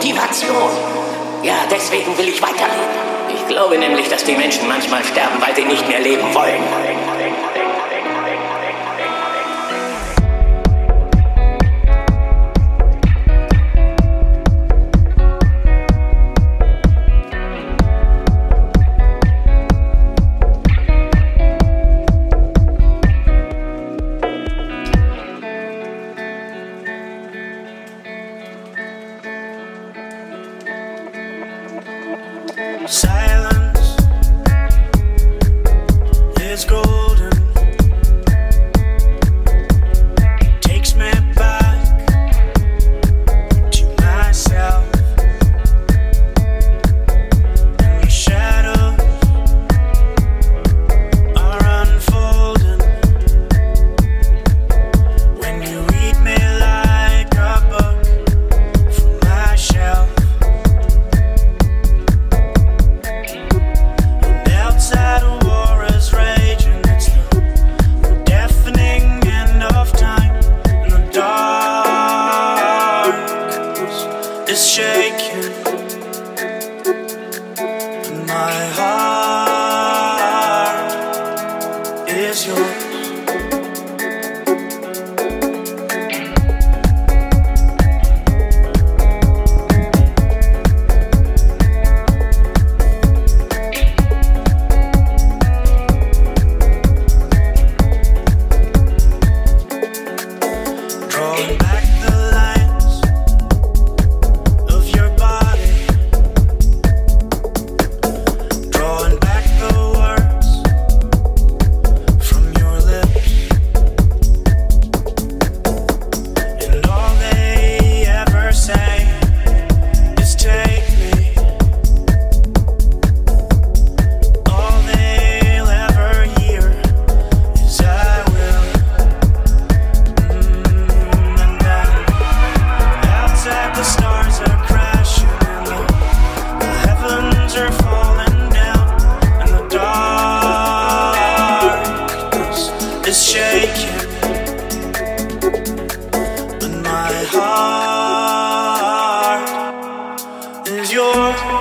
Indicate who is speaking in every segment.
Speaker 1: Motivation. Ja, deswegen will ich weiterleben. Ich glaube nämlich, dass die Menschen manchmal sterben, weil sie nicht mehr leben wollen.
Speaker 2: yours.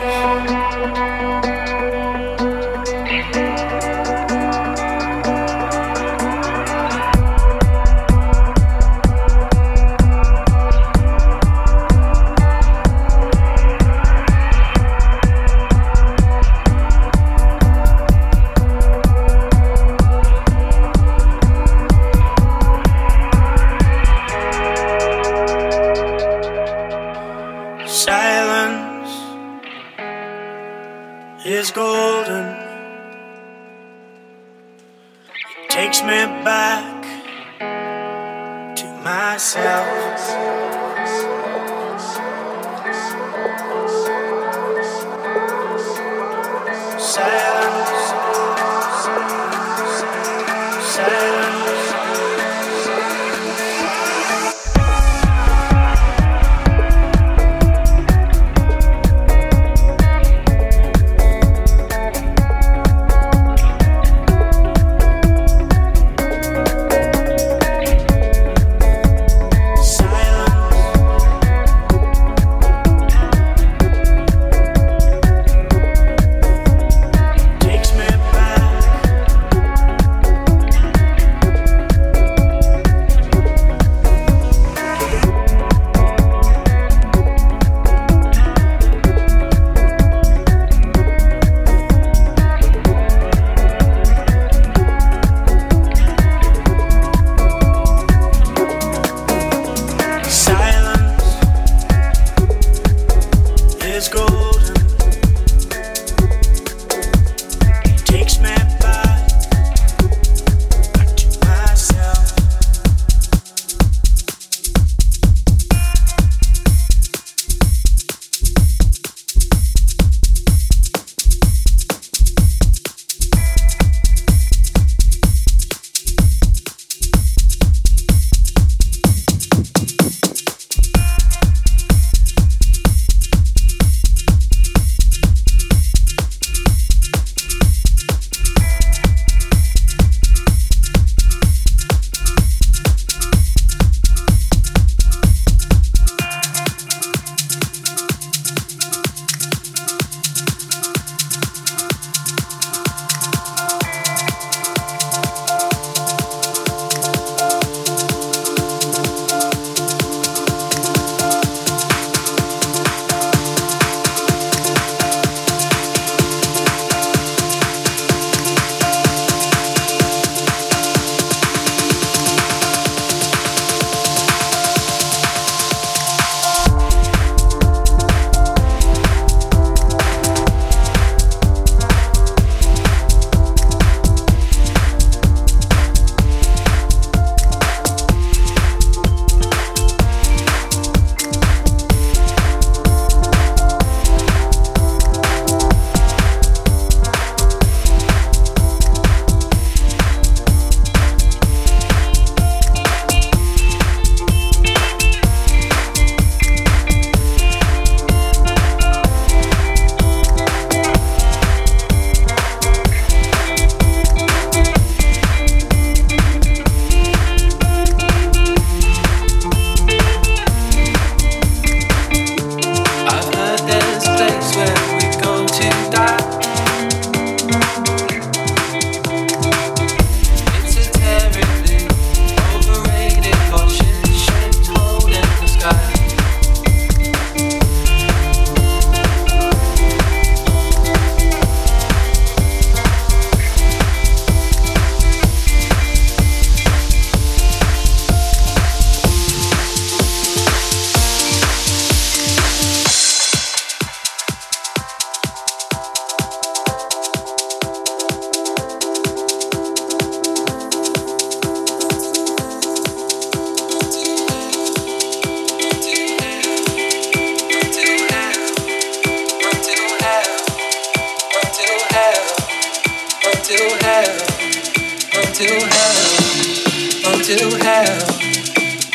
Speaker 2: until hell, until hell,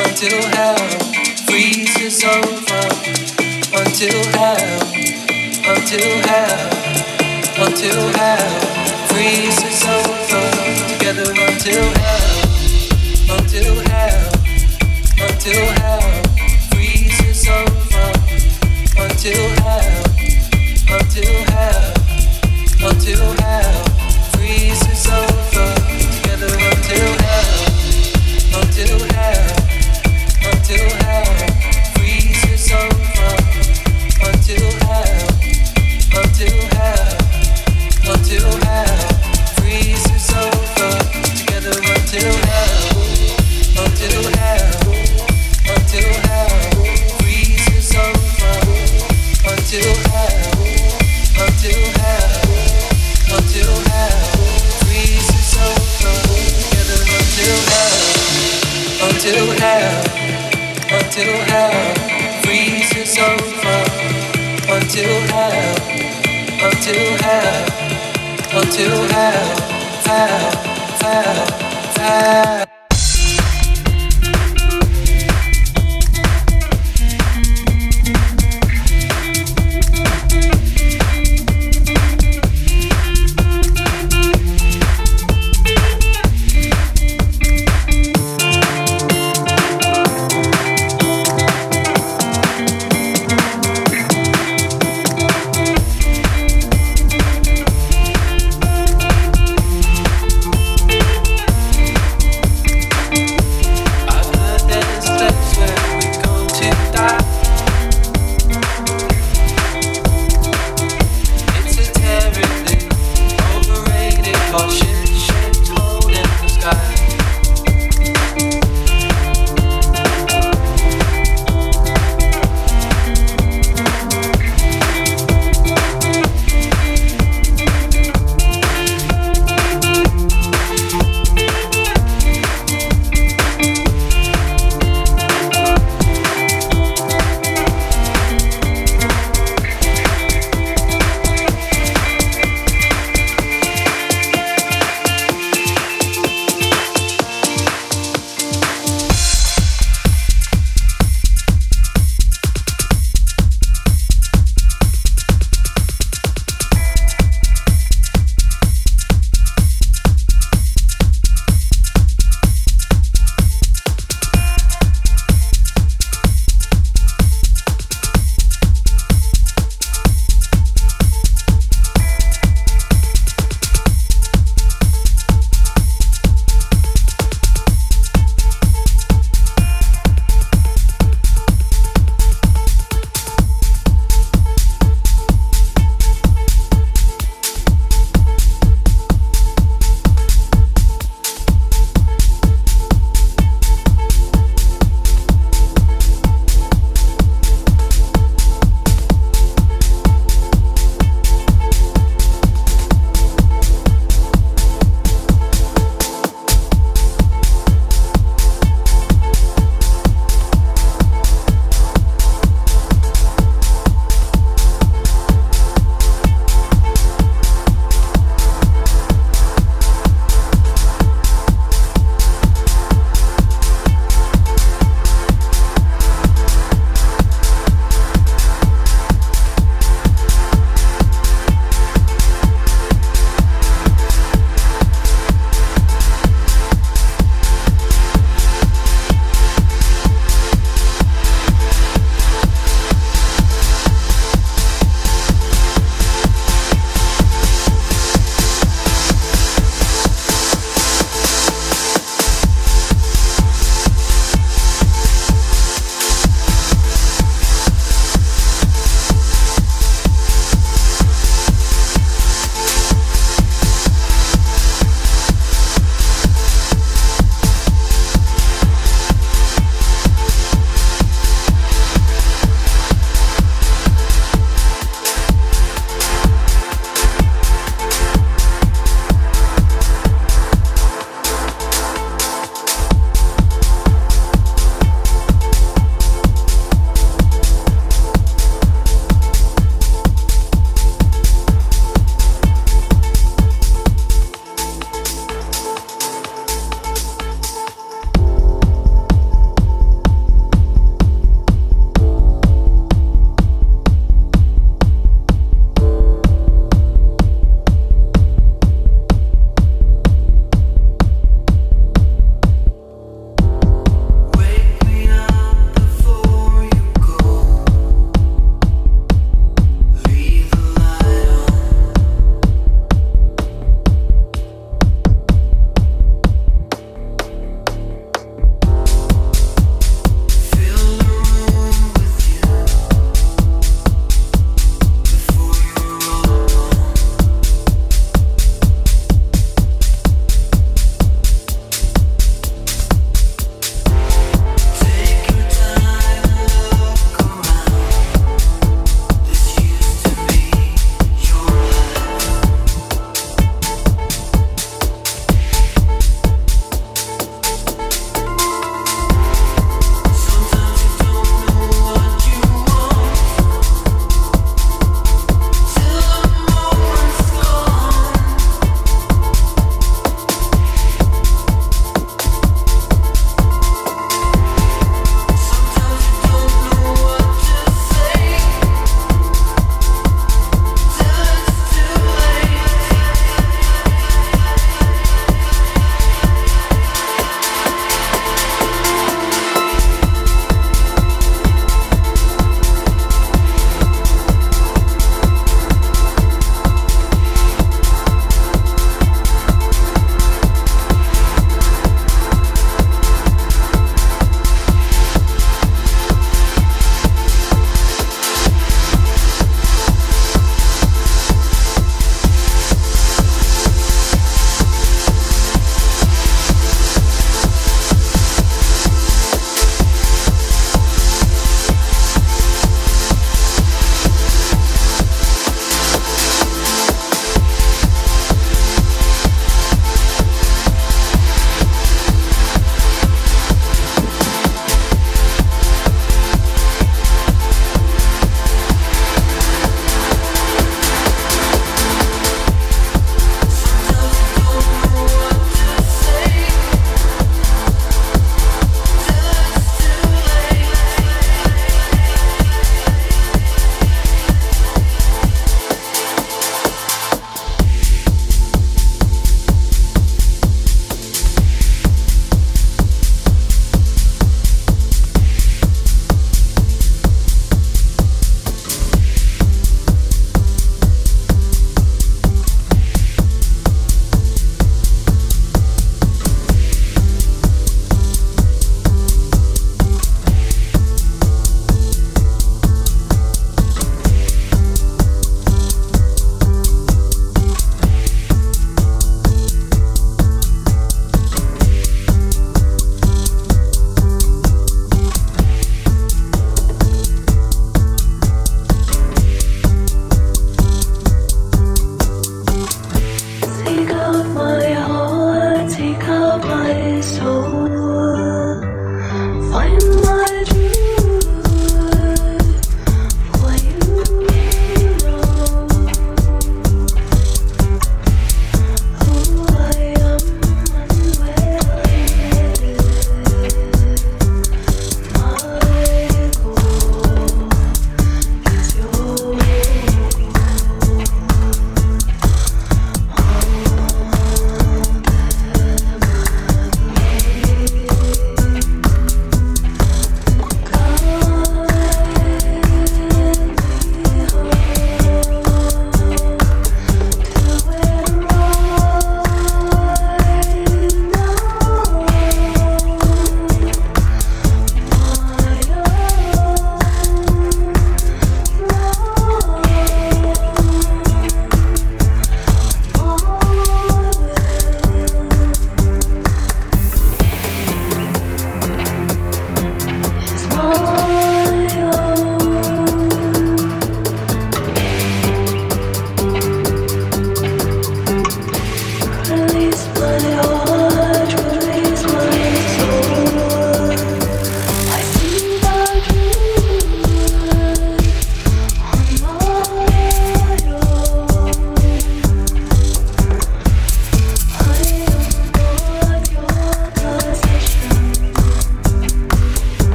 Speaker 2: until hell freezes over. Until hell, until hell, until hell freezes over. Together until hell, until hell, until hell.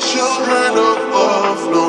Speaker 2: Children of love,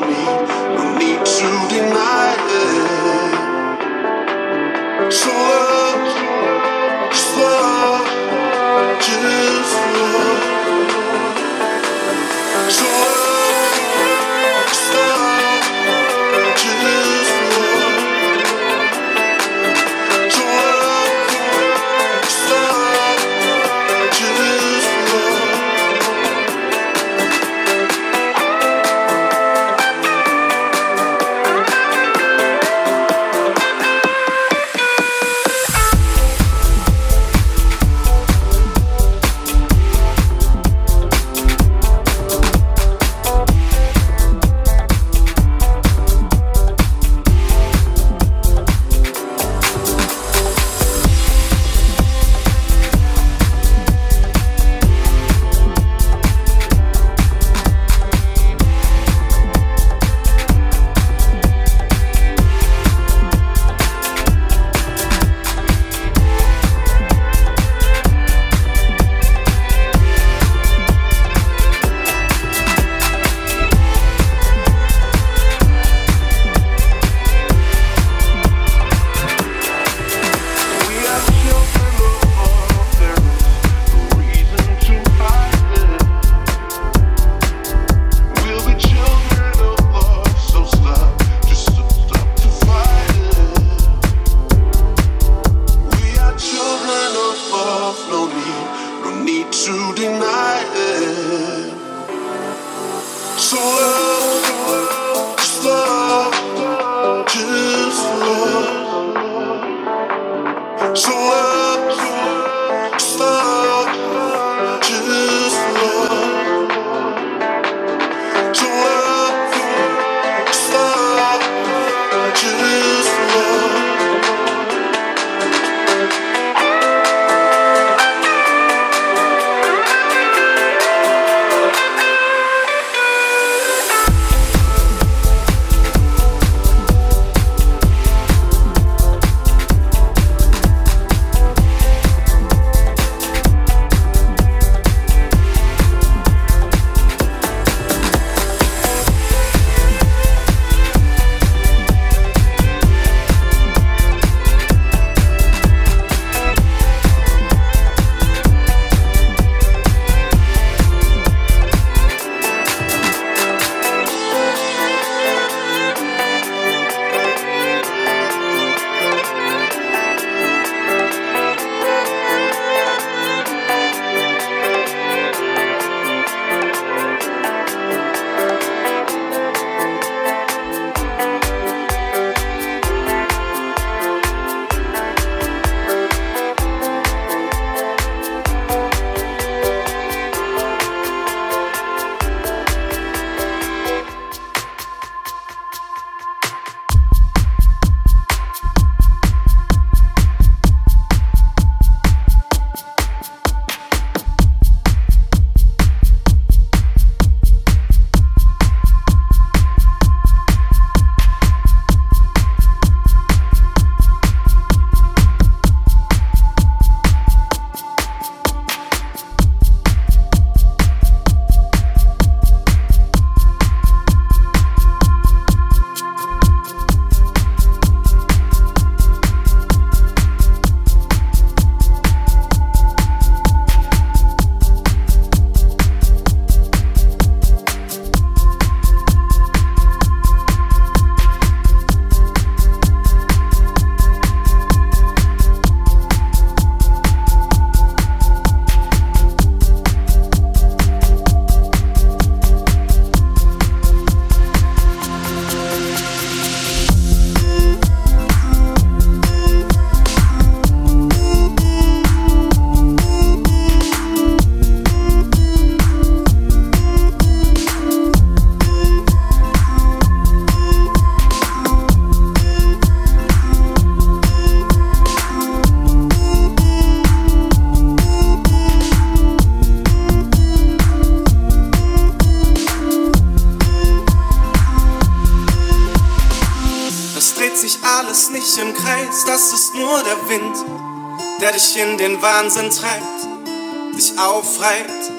Speaker 3: in den Wahnsinn treibt, dich aufreibt,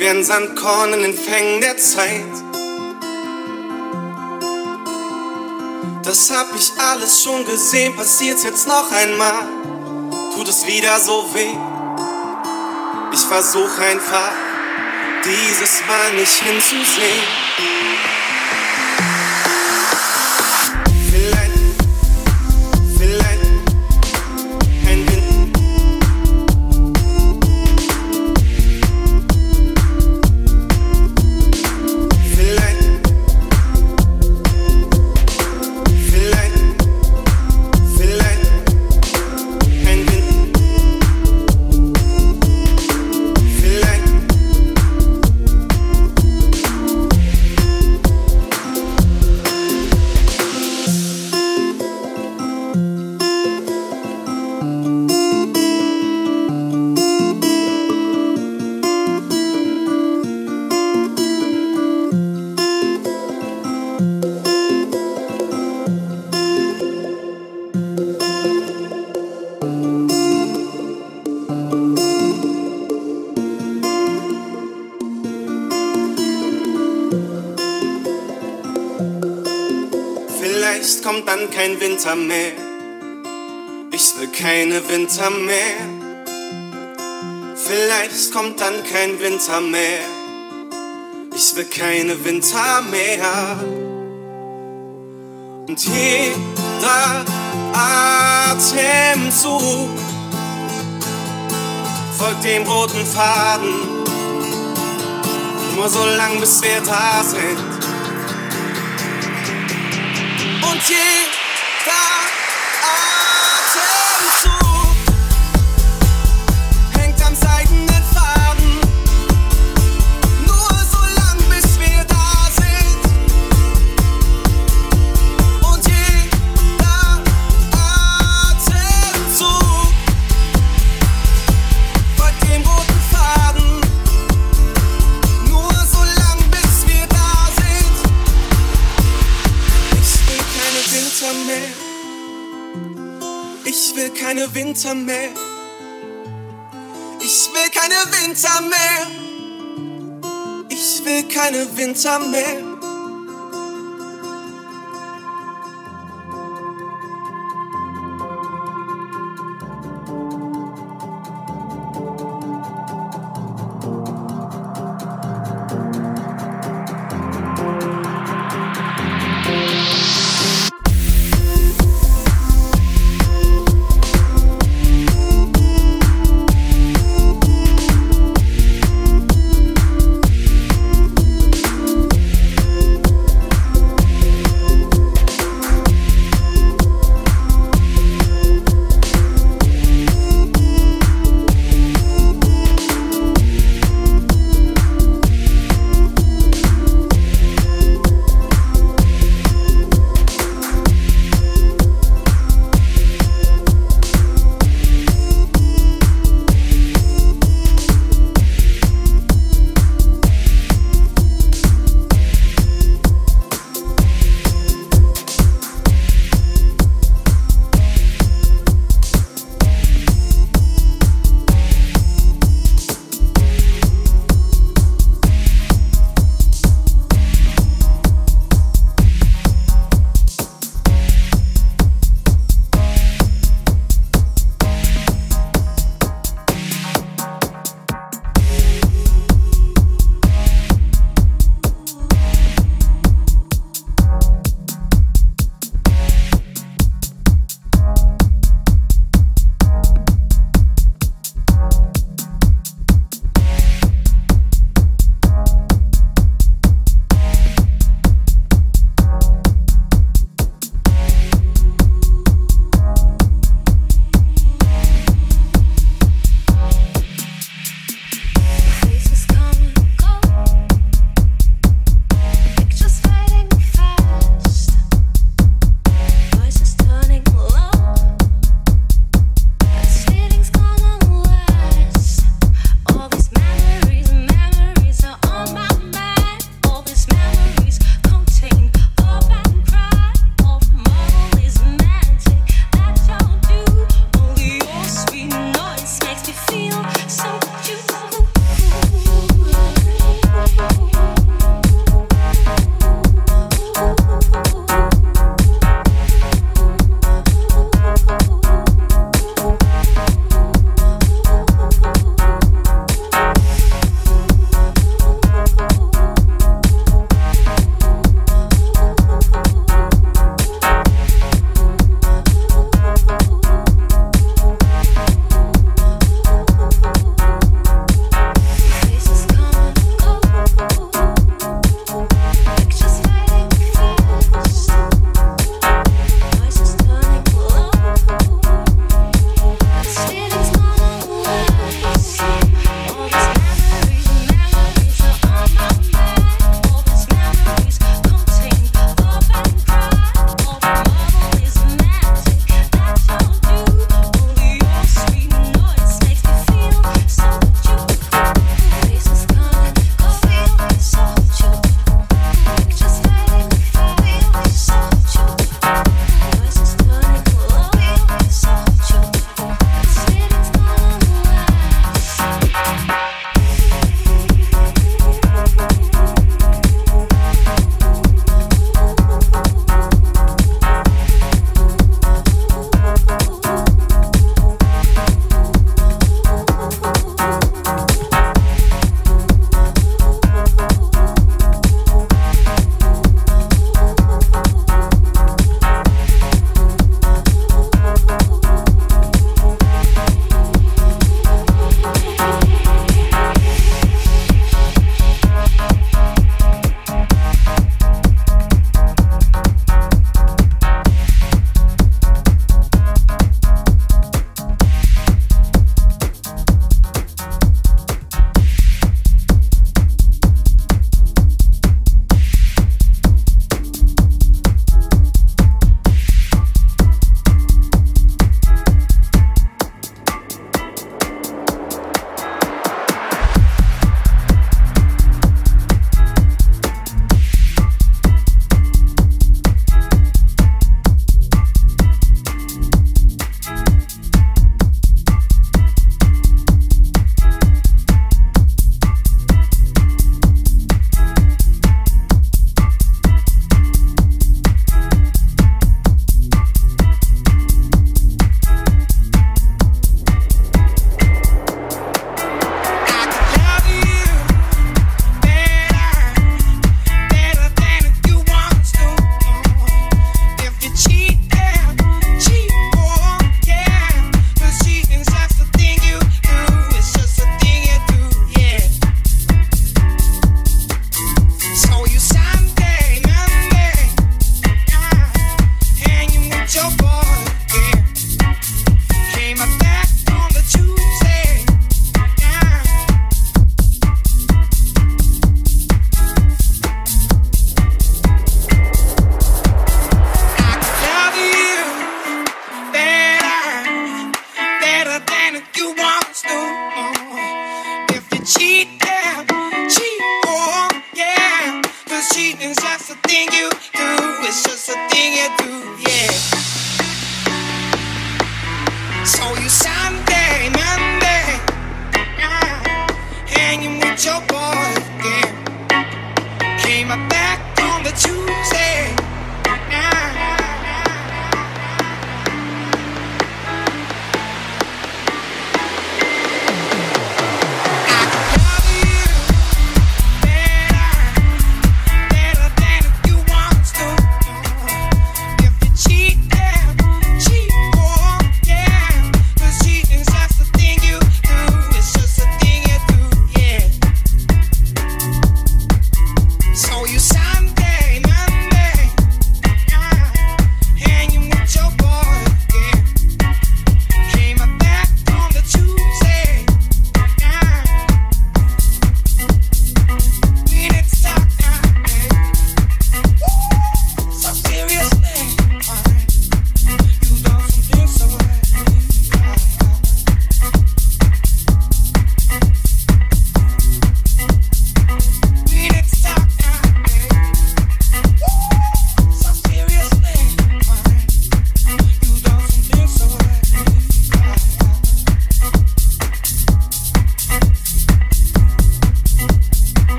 Speaker 3: ein Sandkorn in den Fängen der Zeit. Das hab ich alles schon gesehen, passiert's jetzt noch einmal, tut es wieder so weh. Ich versuch einfach, dieses Mal nicht hinzusehen. Kein Winter mehr. Ich will keine Winter mehr. Vielleicht kommt dann kein Winter mehr. Ich will keine Winter mehr. Und jeder Atemzug folgt dem roten Faden. Nur so lang, bis wir da sind. Und Winter mehr. Ich will keine Winter mehr. Ich will keine Winter mehr.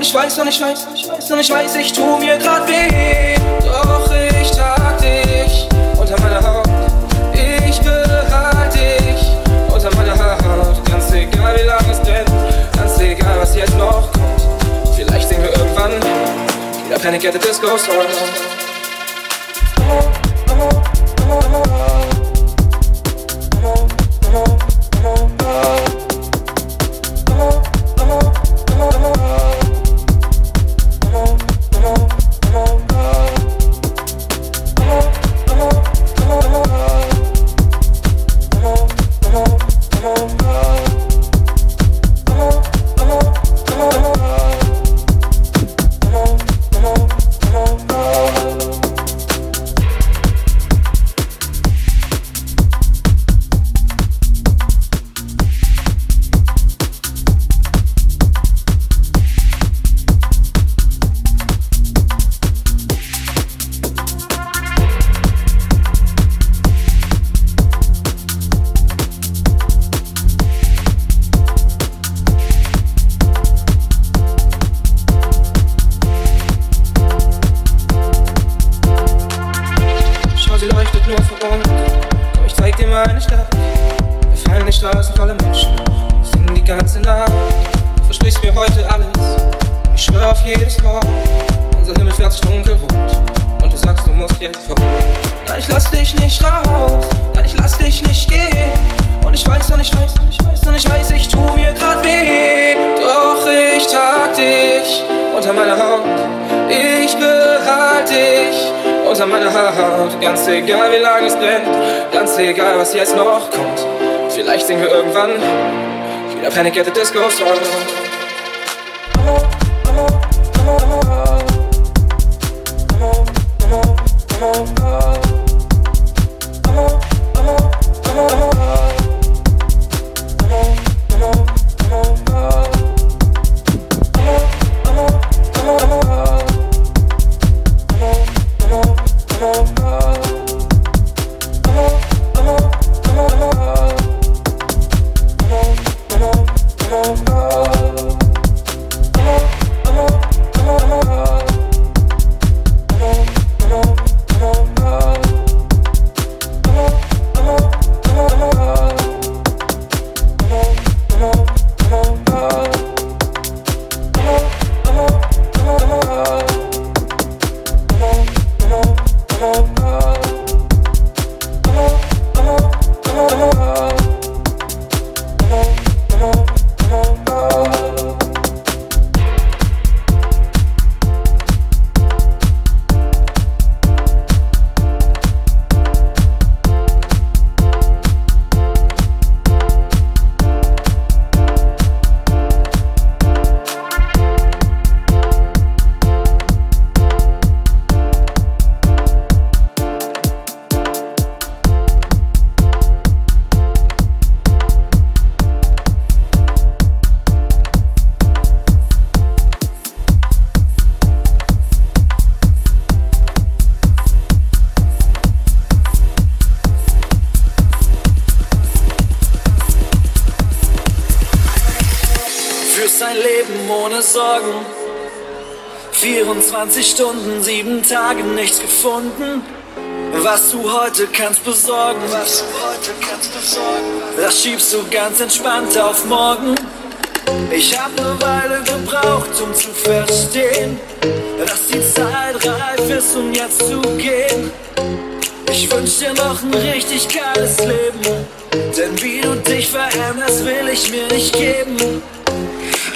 Speaker 4: Ich weiß und ich weiß und ich weiß und ich weiß, ich tu mir grad weh. Doch ich trag dich unter meiner Haut. Ich behalte dich unter meiner Haut. Ganz egal, wie lange es brennt, ganz egal, was jetzt noch kommt. Vielleicht sehen wir irgendwann wieder Panic at the egal, was jetzt noch kommt. Vielleicht singen wir irgendwann wieder Panic at the Disco Song.
Speaker 1: 24 Stunden, sieben Tage, nichts gefunden. Was du heute kannst besorgen, was du heute kannst besorgen, das schiebst du ganz entspannt auf morgen. Ich hab ne Weile gebraucht, um zu verstehen, dass die Zeit reif ist, um jetzt zu gehen. Ich wünsch dir noch ein richtig geiles Leben, denn wie du dich veränderst, will ich mir nicht geben.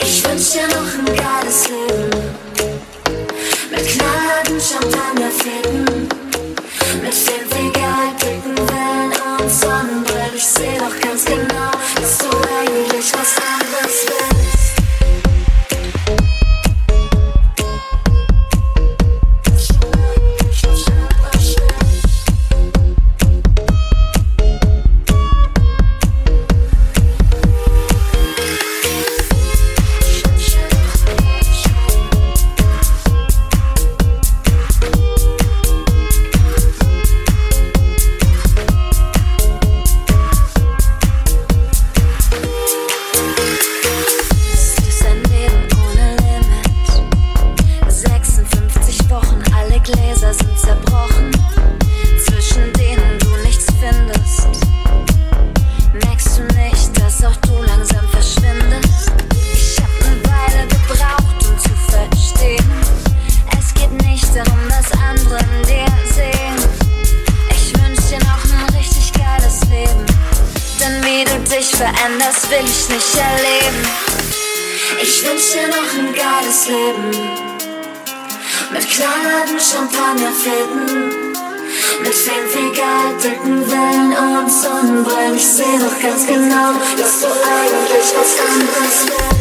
Speaker 5: Ich wünsch dir noch ein geiles Leben. Ich seh doch ganz genau, dass du eigentlich was anderes willst.